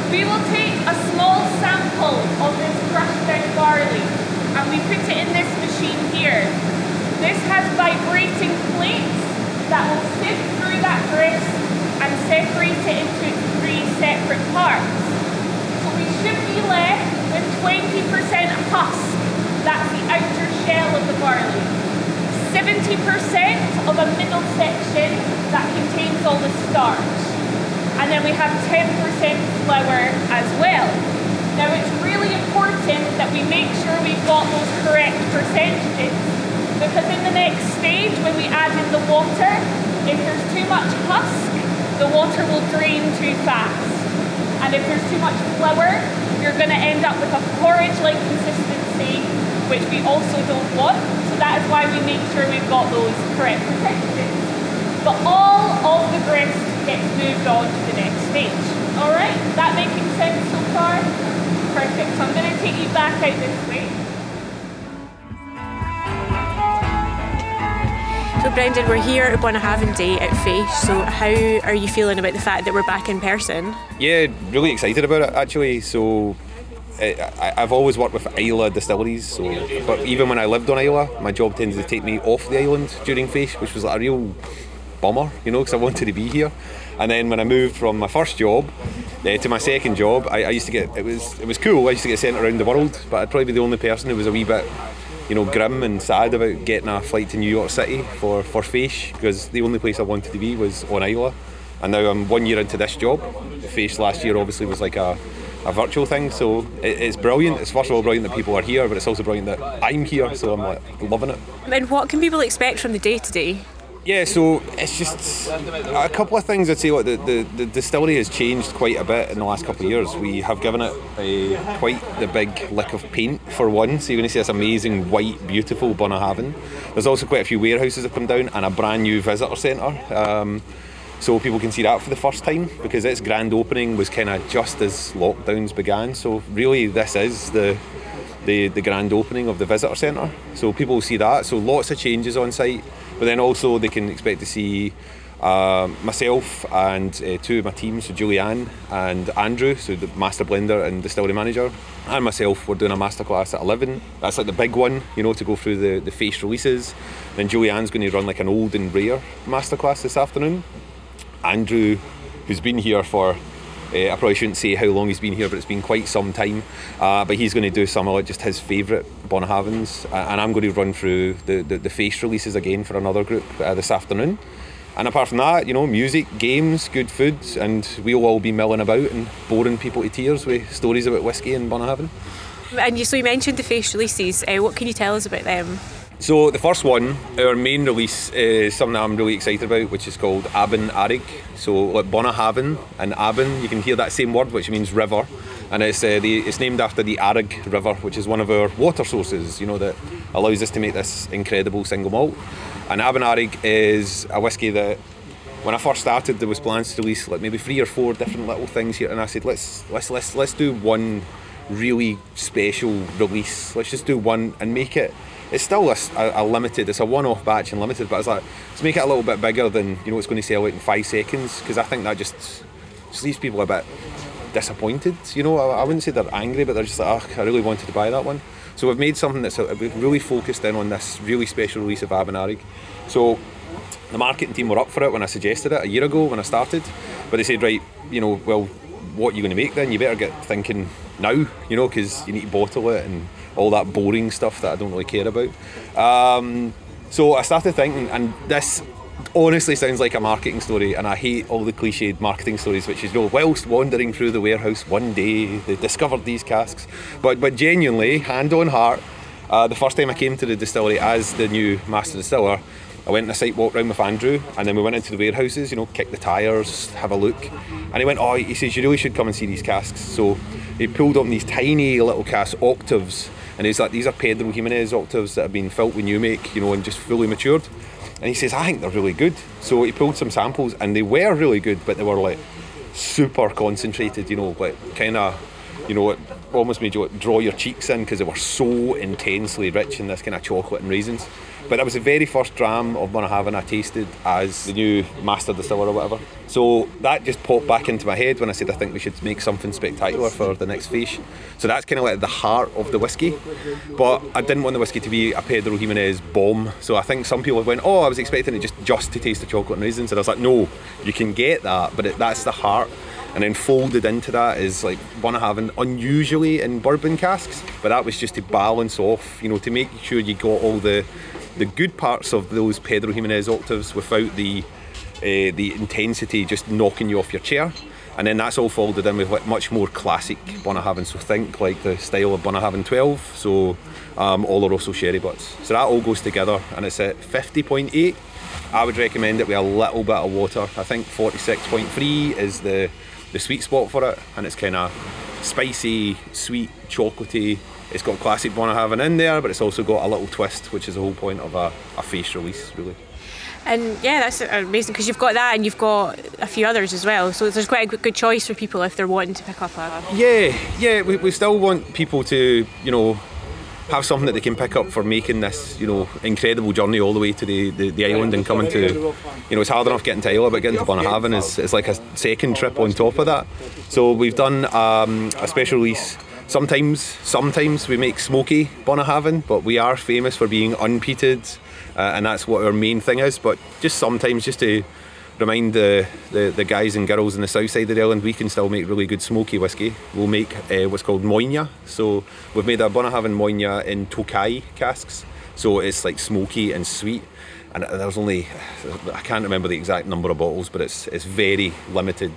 We will take a small sample of this crushed down barley and we put it in this machine here. This has vibrating plates that will sift through that grist and separate it into three separate parts. So we should be left with 20% husk. That's the outer shell of the barley. 70% of a middle section that contains all the starch. And then we have 10% flour as well. Now it's really important that we make sure we've got those correct percentages because in the next stage when we add in the water, if there's too much husk, the water will drain too fast. And if there's too much flour, you're going to end up with a porridge-like consistency, which we also don't want. So that is why we make sure we've got those correct percentages. But all of the grist gets moved on to the next stage. All right, that making sense so far? Perfect. So I'm going to take you back out this way. So, Brendan, we're here at Bunnahabhain Day at Fèis. So, how are you feeling about the fact that we're back in person? Yeah, really excited about it actually. So, I, I've always worked with Islay distilleries. So, but even when I lived on Islay, my job tended to take me off the island during Fèis, which was like a real bummer, you know, because I [LAUGHS] wanted to be here. And then when I moved from my first job uh, to my second job, I, I used to get it was it was cool. I used to get sent around the world, but I'd probably be the only person who was a wee bit you know, grim and sad about getting a flight to New York City for, for Fèis because the only place I wanted to be was on Islay. And now I'm one year into this job. Fèis last year obviously was like a, a virtual thing, so it, it's brilliant. It's first of all brilliant that people are here, but it's also brilliant that I'm here, so I'm like loving it. And what can people expect from the day today? Yeah, so it's just a couple of things I'd say. What the, the, the distillery has changed quite a bit in the last couple of years. We have given it a quite the big lick of paint for one. So you're going to see this amazing white, beautiful Bunnahabhain. There's also quite a few warehouses that come down and a brand new visitor centre. Um, so people can see that for the first time because its grand opening was kind of just as lockdowns began. So really, this is the the, the grand opening of the visitor centre. So people will see that. So lots of changes on site, but then also they can expect to see uh, myself and uh, two of my teams, so Julianne and Andrew, so the master blender and distillery manager, and myself. We're doing a masterclass at 11. That's like the big one, you know, to go through the, the Fèis releases. Then Julianne's going to run like an old and rare masterclass this afternoon. Andrew, who's been here for uh, I probably shouldn't say how long he's been here, but it's been quite some time. Uh, but he's going to do some of just his favourite Bunnahabhains, uh, and I'm going to run through the, the, the Fèis releases again for another group uh, this afternoon. And apart from that, you know, music, games, good food, and we'll all be milling about and boring people to tears with stories about whiskey and Bunnahabhain. And you, so you mentioned the Fèis releases. Uh, what can you tell us about them? So the first one, our main release is something I'm really excited about, which is called Abhainn Araig. So like Bunnahabhain and Abhainn, you can hear that same word, which means river, and it's uh, the, it's named after the Araig River, which is one of our water sources. You know that allows us to make this incredible single malt. And Abhainn Araig is a whiskey that when I first started, there was plans to release like maybe three or four different little things here, and I said let's let's let's let's do one really special release. Let's just do one and make it. It's still a, a, a limited. It's a one-off batch and limited, but it's like let's make it a little bit bigger than you know it's going to sell out in five seconds because I think that just just leaves people a bit disappointed. You know, I, I wouldn't say they're angry, but they're just like, oh, I really wanted to buy that one. So we've made something that's a, we've really focused in on this really special release of Abhainn Araig. So the marketing team were up for it when I suggested it a year ago when I started, but they said, right, you know, well, what are you going to make then? You better get thinking now, you know, because you need to bottle it and all that boring stuff that I don't really care about. Um, so I started thinking, and this honestly sounds like a marketing story, and I hate all the cliched marketing stories, which is, you know, whilst wandering through the warehouse one day, they discovered these casks. But, but genuinely, hand on heart, uh, the first time I came to the distillery as the new master distiller, I went on a site walk round with Andrew, and then we went into the warehouses, you know, kick the tyres, have a look. And he went, Oh, he says, You really should come and see these casks. So he pulled up these tiny little casks, octaves, and he's like, These are Pedro Ximénez octaves that have been filled with new make, you know, and just fully matured. And he says, I think they're really good. So he pulled some samples, and they were really good, but they were like super concentrated, you know, like kind of, you know, almost made you draw your cheeks in because they were so intensely rich in this kind of chocolate and raisins. But that was the very first dram of Bunnahabhain I tasted as the new master distiller or whatever. So that just popped back into my head when I said I think we should make something spectacular for the next Fèis. So that's kind of like the heart of the whiskey. But I didn't want the whiskey to be a Pedro Ximénez bomb. So I think some people went, oh, I was expecting it just, just to taste the chocolate and raisins. And I was like, no, you can get that, but it, that's the heart and then folded into that is like Bunnahabhain unusually in bourbon casks but that was just to balance off you know to make sure you got all the the good parts of those Pedro Ximénez octaves without the uh, the intensity just knocking you off your chair. And then that's all folded in with like much more classic Bunnahabhain so think like the style of Bunnahabhain 12 so um, Oloroso sherry butts so that all goes together and it's at 50.8 I would recommend it with a little bit of water. I think 46.3 is the the sweet spot for it, and it's kind of spicy, sweet, chocolatey. It's got classic Bunnahabhain in there, but it's also got a little twist, which is the whole point of a, a Fèis release, really. And yeah, that's amazing because you've got that and you've got a few others as well. So there's quite a good choice for people if they're wanting to pick up a. Yeah, yeah, we, we still want people to, you know, have something that they can pick up for making this, you know, incredible journey all the way to the, the, the island and coming to, you know, it's hard enough getting to Islay, but getting to Bunnahabhain is, is like a second trip on top of that. So we've done um, a special release. Sometimes, sometimes we make smoky Bunnahabhain, but we are famous for being unpeated, uh, and that's what our main thing is. But just sometimes, just to remind the, the, the, guys and girls in the south side of the island we can still make really good smoky whiskey. We'll make uh, what's called Mòine. So we've made a Bunnahabhain Mòine in Tokaji casks. So it's like smoky and sweet. And there's only, I can't remember the exact number of bottles, but it's it's very limited.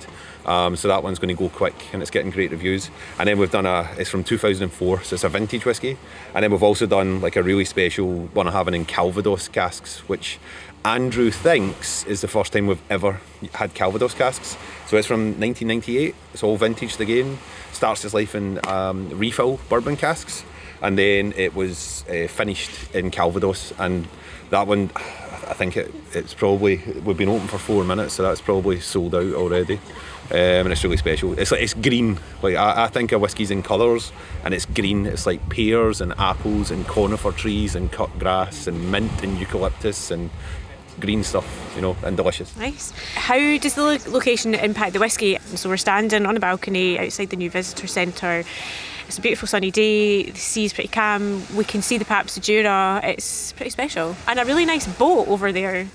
Um, so that one's going to go quick and it's getting great reviews. And then we've done a, it's from 2004, so it's a vintage whiskey. And then we've also done like a really special Bunnahabhain in Calvados casks, which Andrew thinks is the first time we've ever had Calvados casks. So it's from 1998. It's all vintage The game Starts its life in um, refill bourbon casks, and then it was uh, finished in Calvados. And that one, I think it, it's probably we've been open for four minutes, so that's probably sold out already. Um, and it's really special. It's like it's green. Like I, I think of whiskies in colours, and it's green. It's like pears and apples and conifer trees and cut grass and mint and eucalyptus and green stuff, you know, and delicious. Nice. How does the location impact the whiskey? So we're standing on a balcony outside the new visitor centre. It's a beautiful sunny day. The sea's pretty calm. We can see the Paps of Jura. It's pretty special, and a really nice boat over there.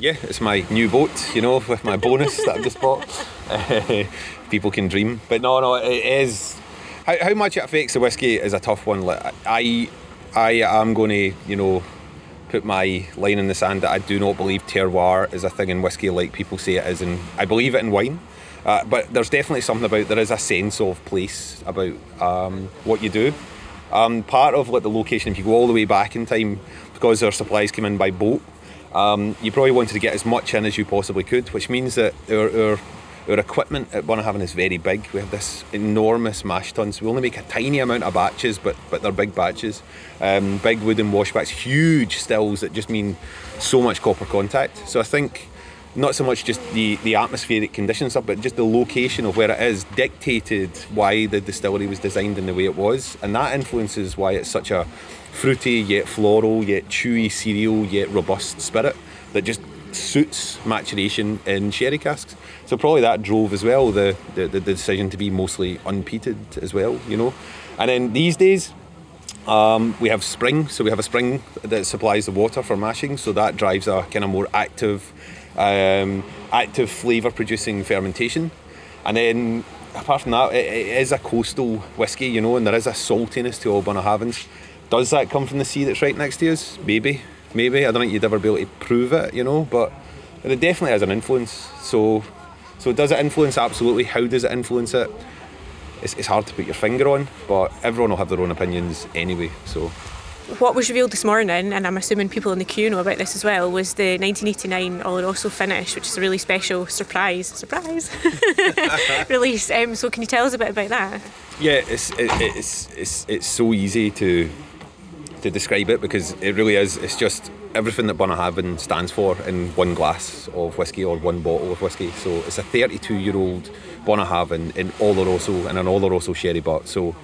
Yeah, it's my new boat, you know, with my bonus that I've just bought. [LAUGHS] people can dream, but no, no, it is. How, how much it affects the whiskey is a tough one. Like, I, I am going to, you know, put my line in the sand that I do not believe terroir is a thing in whiskey like people say it is, and I believe it in wine. Uh, but there's definitely something about there is a sense of place about um, what you do. Um, part of like the location, if you go all the way back in time, because our supplies came in by boat, um, you probably wanted to get as much in as you possibly could, which means that our, our our equipment at Bunnahabhain is very big. We have this enormous mash tuns. We only make a tiny amount of batches, but but they're big batches. Um, big wooden washbacks, huge stills that just mean so much copper contact. So I think not so much just the, the atmospheric conditions stuff, but just the location of where it is dictated why the distillery was designed in the way it was, and that influences why it's such a fruity yet floral yet chewy cereal yet robust spirit that just suits maturation in sherry casks. So probably that drove as well the, the, the decision to be mostly unpeated as well, you know. And then these days, um, we have spring, so we have a spring that supplies the water for mashing, so that drives a kind of more active, um, active flavour producing fermentation. And then apart from that, it, it is a coastal whisky, you know, and there is a saltiness to all Bunnahabhains. Does that come from the sea that's right next to us? Maybe, maybe. I don't think you'd ever be able to prove it, you know, but it definitely has an influence. So, so does it influence? Absolutely. How does it influence it? It's, it's hard to put your finger on, but everyone will have their own opinions anyway. So, What was revealed this morning, and I'm assuming people in the queue know about this as well, was the 1989 Oloroso finish, which is a really special surprise surprise [LAUGHS] release. Um, so can you tell us a bit about that? yeah, it's it, it's it's it's so easy to to describe it because it really is. It's just everything that Bunnahabhain stands for in one glass of whiskey or one bottle of whiskey. So it's a 32 year old Bunnahabhain in Oloroso and an Oloroso sherry butt. So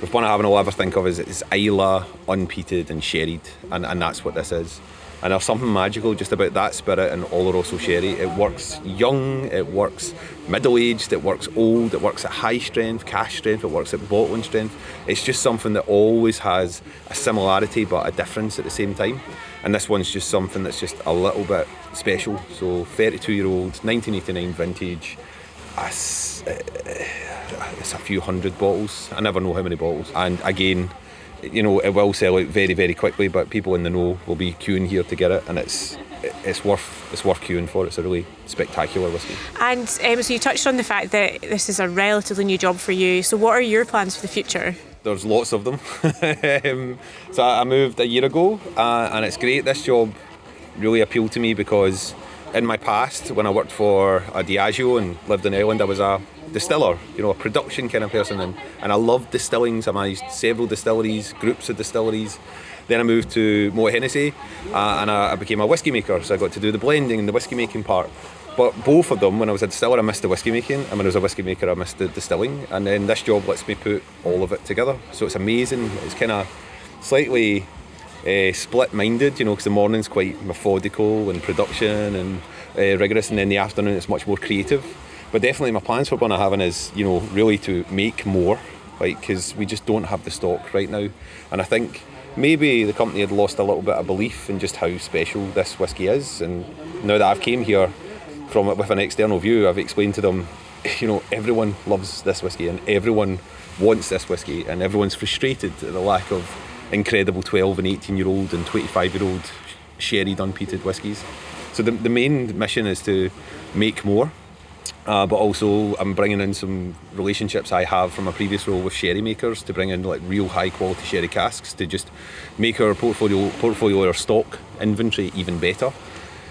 with Bunnahabhain, all I ever think of is it's Islay, unpeated and sherried, and, and that's what this is. And there's something magical just about that spirit and Oloroso sherry. It works young, it works middle aged, it works old, it works at high strength, cask strength, it works at bottling strength. It's just something that always has a similarity but a difference at the same time. And this one's just something that's just a little bit special. So 32 year old, 1989 vintage. It's, uh, it's a few hundred bottles. I never know how many bottles. And again, you know, it will sell out very, very quickly, but people in the know will be queuing here to get it, and it's it's worth it's worth queuing for. It's a really spectacular whiskey. And um, so you touched on the fact that this is a relatively new job for you. So what are your plans for the future? There's lots of them. [LAUGHS] um, so I moved a year ago, uh, and it's great. This job really appealed to me because in my past, when I worked for a Diageo and lived in Ireland, I was a distiller, you know, a production kind of person, and, and I loved distillings. I managed several distilleries, groups of distilleries. Then I moved to Moët Hennessy, uh, and I, I became a whiskey maker. So I got to do the blending and the whiskey making part. But both of them, when I was a distiller, I missed the whiskey making, and when I was a whiskey maker, I missed the distilling. And then this job lets me put all of it together. So it's amazing. It's kind of slightly uh, split-minded, you know, because the morning's quite methodical and production and uh, rigorous, and then the afternoon it's much more creative. But definitely, my plans for Bunnahabhain is, you know, really to make more, like because we just don't have the stock right now, and I think maybe the company had lost a little bit of belief in just how special this whiskey is, and now that I've came here from it with an external view, I've explained to them, [LAUGHS] you know, everyone loves this whiskey and everyone wants this whiskey, and everyone's frustrated at the lack of incredible 12 and 18 year old and 25 year old sherry unpeated whiskies. So the, the main mission is to make more, uh, but also I'm bringing in some relationships I have from a previous role with sherry makers to bring in like real high quality sherry casks to just make our portfolio portfolio or stock inventory even better.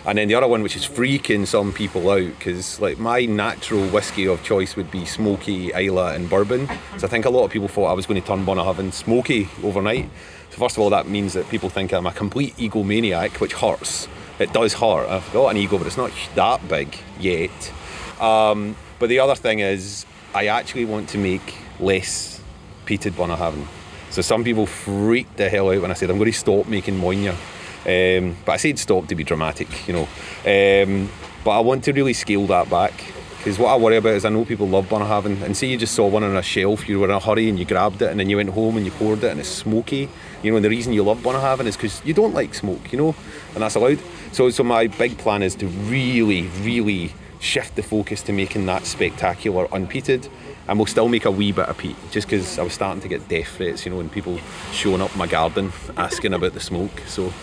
And then the other one, which is freaking some people out, because like my natural whiskey of choice would be smoky, Islay, and bourbon. So I think a lot of people thought I was going to turn Bunnahabhain smoky overnight. So first of all, that means that people think I'm a complete egomaniac, which hurts. It does hurt. I've got an ego, but it's not that big yet. Um, but the other thing is, I actually want to make less peated Bunnahabhain. So some people freaked the hell out when I said I'm going to stop making Mòine. Um, but I said stop to be dramatic, you know. Um, but I want to really scale that back because what I worry about is I know people love Bunnahabhain, and say you just saw one on a shelf, you were in a hurry and you grabbed it, and then you went home and you poured it, and it's smoky. You know, and the reason you love Bunnahabhain is because you don't like smoke, you know, and that's allowed. So, so my big plan is to really, really shift the focus to making that spectacular unpeated. And we'll still make a wee bit of peat, just because I was starting to get death threats, you know, and people showing up my garden asking about the smoke. So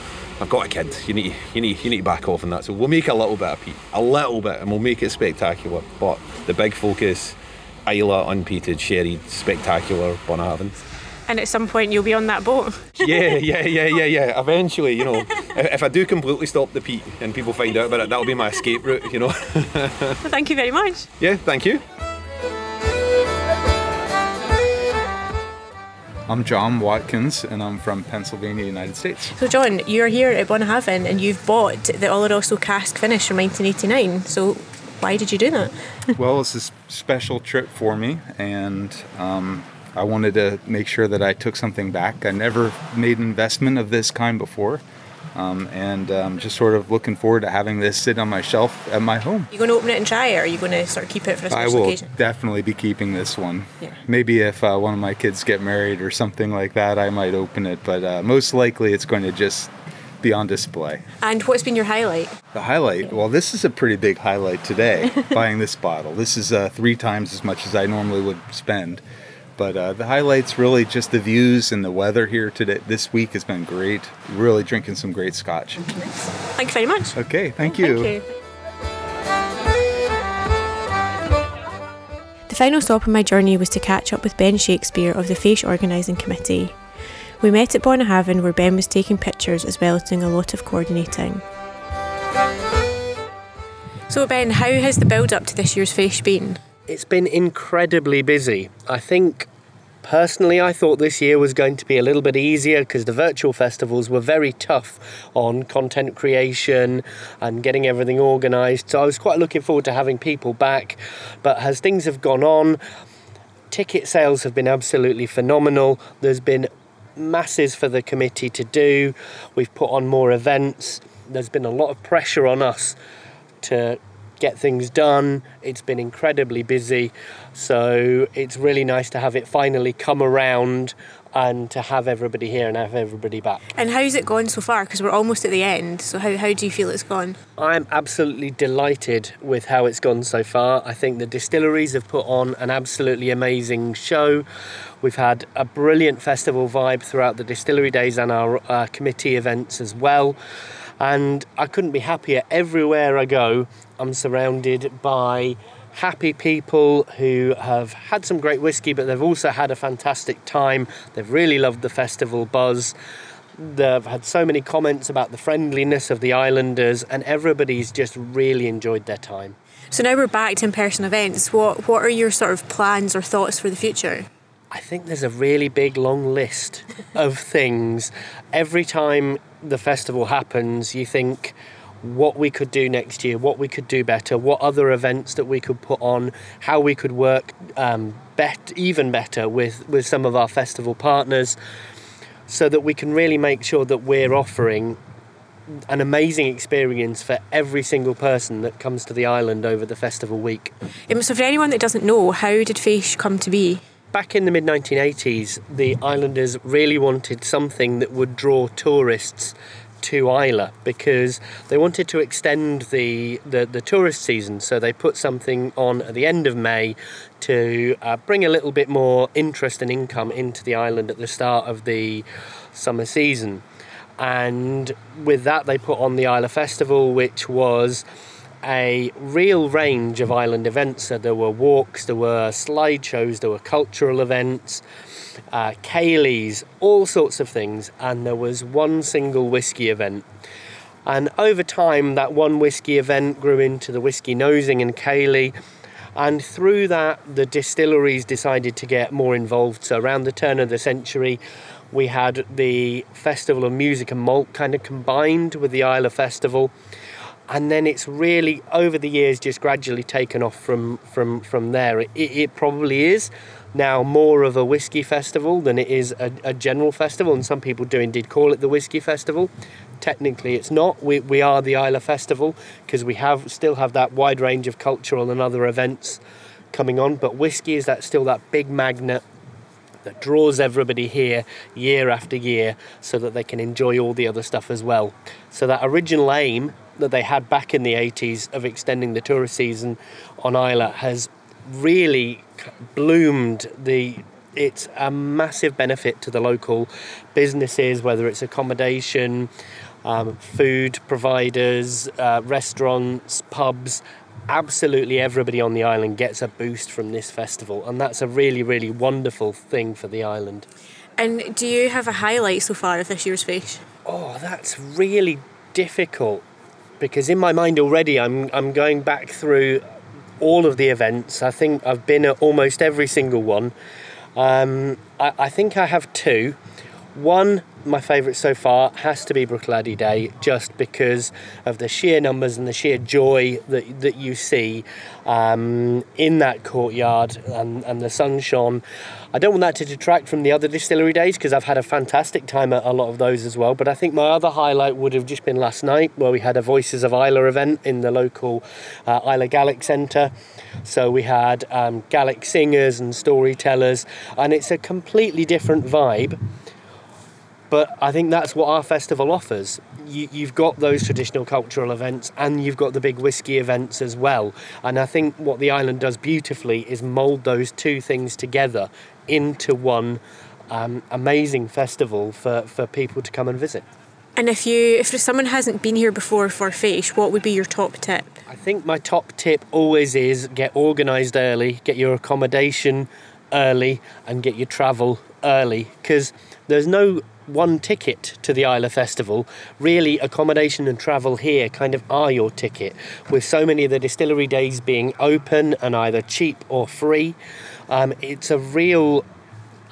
I've got a kid. You need, you need, you need to back off on that. So we'll make a little bit of peat, a little bit, and we'll make it spectacular. But the big focus, Islay, unpeated, sherried, spectacular Bunnahabhain. And at some point you'll be on that boat. yeah, yeah, yeah, yeah, yeah. Eventually, you know, if, if I do completely stop the peat and people find out about it, that'll be my escape route, you know. [LAUGHS] Well, thank you very much. yeah, thank you. I'm John Watkins, and I'm from Pennsylvania, United States. So, John, you're here at Bunnahabhain and you've bought the Oloroso cask finish from 1989. So, why did you do that? [LAUGHS] well, it's a special trip for me, and um, I wanted to make sure that I took something back. I never made an investment of this kind before, um, and um, just sort of looking forward to having this sit on my shelf at my home. you going to open it and try it, or are you going to sort of keep it for a special occasion? I will occasion? definitely be keeping this one. Yeah. Maybe if uh, one of my kids get married or something like that, I might open it, but uh, most likely it's going to just be on display. And what's been your highlight? The highlight, well, this is a pretty big highlight today, [LAUGHS] buying this bottle. This is uh, three times as much as I normally would spend. But uh, the highlight's really just the views and the weather here today. This week has been great. Really drinking some great scotch. Thank you very much. Okay, thank you. The final stop on my journey was to catch up with Ben Shakespeare of the Fèis Organising Committee. We met at Bunnahabhain where Ben was taking pictures as well as doing a lot of coordinating. So, Ben, how has the build up to this year's Fèis been? It's been incredibly busy. I think personally, I thought this year was going to be a little bit easier because the virtual festivals were very tough on content creation and getting everything organised. So I was quite looking forward to having people back. But as things have gone on, ticket sales have been absolutely phenomenal. There's been masses for the committee to do. We've put on more events. There's been a lot of pressure on us to get things done. It's been incredibly busy. So it's really nice to have it finally come around and to have everybody here and have everybody back. And how's it gone so far? Because we're almost at the end. So, how, how do you feel it's gone? I'm absolutely delighted with how it's gone so far. I think the distilleries have put on an absolutely amazing show. We've had a brilliant festival vibe throughout the distillery days and our uh, committee events as well. And I couldn't be happier. Everywhere I go, I'm surrounded by happy people who have had some great whiskey, but they've also had a fantastic time. They've really loved the festival buzz. They've had so many comments about the friendliness of the islanders, and everybody's just really enjoyed their time. So, now we're back to in person events. What, what are your sort of plans or thoughts for the future? I think there's a really big long list of [LAUGHS] things. Every time the festival happens, you think what we could do next year, what we could do better, what other events that we could put on, how we could work um, bet- even better with, with some of our festival partners, so that we can really make sure that we're offering an amazing experience for every single person that comes to the island over the festival week. Um, so, for anyone that doesn't know, how did Fèis come to be? Back in the mid 1980s, the islanders really wanted something that would draw tourists to Islay because they wanted to extend the, the, the tourist season. So they put something on at the end of May to uh, bring a little bit more interest and income into the island at the start of the summer season. And with that, they put on the Islay Festival, which was a real range of island events. So there were walks, there were slideshows, there were cultural events, uh, all sorts of things, and there was one single whiskey event. And over time, that one whiskey event grew into the whiskey nosing and ceilidh. And through that, the distilleries decided to get more involved. So, around the turn of the century, we had the Festival of Music and Malt kind of combined with the Islay Festival and then it's really over the years just gradually taken off from from from there. It, it probably is now more of a whiskey festival than it is a, a, general festival, and some people do indeed call it the whiskey festival. Technically, it's not. We, we are the Islay Festival because we have still have that wide range of cultural and other events coming on. But whiskey is that still that big magnet that draws everybody here year after year, so that they can enjoy all the other stuff as well. So that original aim that they had back in the 80s of extending the tourist season on Islay has really bloomed the it's a massive benefit to the local businesses whether it's accommodation um, food providers uh, restaurants pubs absolutely everybody on the island gets a boost from this festival and that's a really really wonderful thing for the island And do you have a highlight so far of this year's Fèis? oh that's really difficult because in my mind already I'm I'm going back through all of the events. I think I've been at almost every single one. Um, I, I think I have two. One, my favourite so far, has to be Bruichladdich Day, just because of the sheer numbers and the sheer joy that, that you see um, in that courtyard and, and the sun shone. I don't want that to detract from the other distillery days because I've had a fantastic time at a lot of those as well. But I think my other highlight would have just been last night where we had a Voices of Islay event in the local uh, Islay Gaelic Centre. So we had um, Gaelic singers and storytellers, and it's a completely different vibe but I think that's what our festival offers. You, you've got those traditional cultural events and you've got the big whisky events as well. And I think what the island does beautifully is mould those two things together into one um, amazing festival for, for people to come and visit. And if you if someone hasn't been here before for Fèis, what would be your top tip? I think my top tip always is get organised early, get your accommodation early, and get your travel early because there's no one ticket to the Islay Festival. Really, accommodation and travel here kind of are your ticket, with so many of the distillery days being open and either cheap or free. Um, it's a real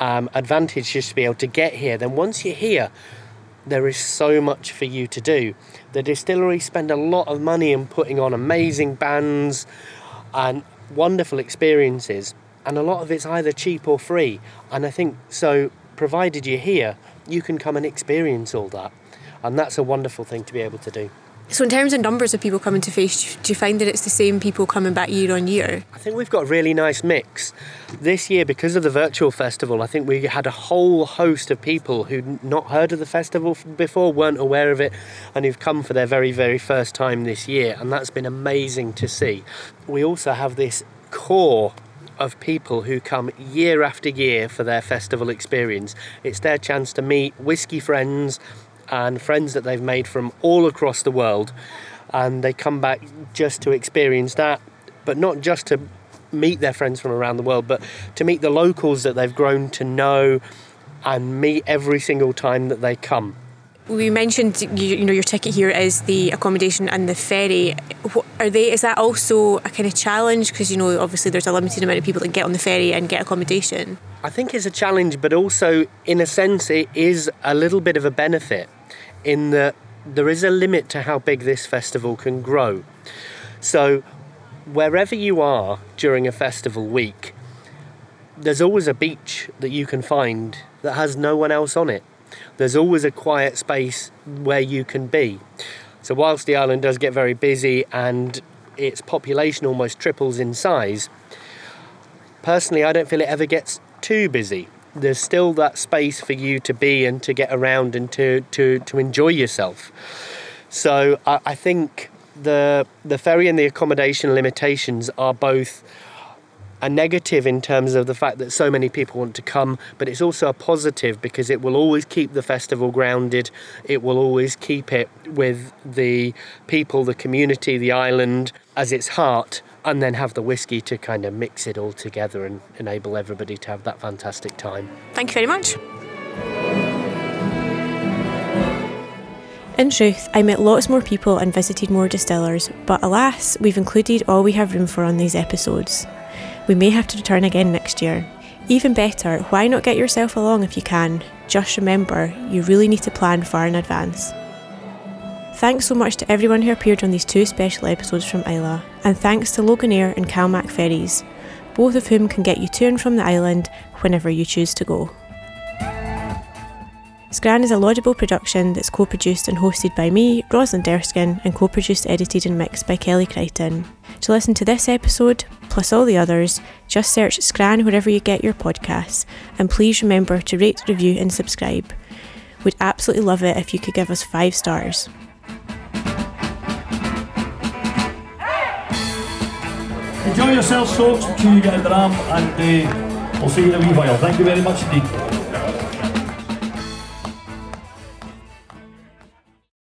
um, advantage just to be able to get here. Then once you're here, there is so much for you to do. The distillery spend a lot of money in putting on amazing bands and wonderful experiences, and a lot of it's either cheap or free. And I think so, provided you're here, you can come and experience all that. And that's a wonderful thing to be able to do. So, in terms of numbers of people coming to Fèis, do you find that it's the same people coming back year on year? I think we've got a really nice mix. This year, because of the virtual festival, I think we had a whole host of people who'd not heard of the festival before, weren't aware of it, and who've come for their very, very first time this year. And that's been amazing to see. We also have this core of people who come year after year for their festival experience. It's their chance to meet whisky friends and friends that they've made from all across the world, and they come back just to experience that, but not just to meet their friends from around the world, but to meet the locals that they've grown to know and meet every single time that they come we mentioned you, you, know your ticket here is the accommodation and the ferry. Are they? Is that also a kind of challenge? Because you know, obviously, there's a limited amount of people that get on the ferry and get accommodation. I think it's a challenge, but also, in a sense, it is a little bit of a benefit in that there is a limit to how big this festival can grow. So, wherever you are during a festival week, there's always a beach that you can find that has no one else on it there's always a quiet space where you can be. So, whilst the island does get very busy and its population almost triples in size, personally, I don't feel it ever gets too busy. There's still that space for you to be and to get around and to, to, to enjoy yourself. So, I, I think the, the ferry and the accommodation limitations are both a negative in terms of the fact that so many people want to come, but it's also a positive because it will always keep the festival grounded. It will always keep it with the people, the community, the island as its heart, and then have the whiskey to kind of mix it all together and enable everybody to have that fantastic time. Thank you very much. In truth, I met lots more people and visited more distillers, but alas, we've included all we have room for on these episodes. We may have to return again next year. Even better, why not get yourself along if you can? Just remember, you really need to plan far in advance. Thanks so much to everyone who appeared on these two special episodes from Islay, and thanks to Loganair and Calmac Ferries, both of whom can get you to and from the island whenever you choose to go. Scran is a laudable production that's co produced and hosted by me, Rosalind Erskine, and co produced, edited, and mixed by Kelly Crichton. To listen to this episode, plus all the others, just search Scran wherever you get your podcasts, and please remember to rate, review, and subscribe. We'd absolutely love it if you could give us five stars. Enjoy yourselves, folks. We'll you get in the ram, and uh, we'll see you in a wee while. Thank you very much indeed.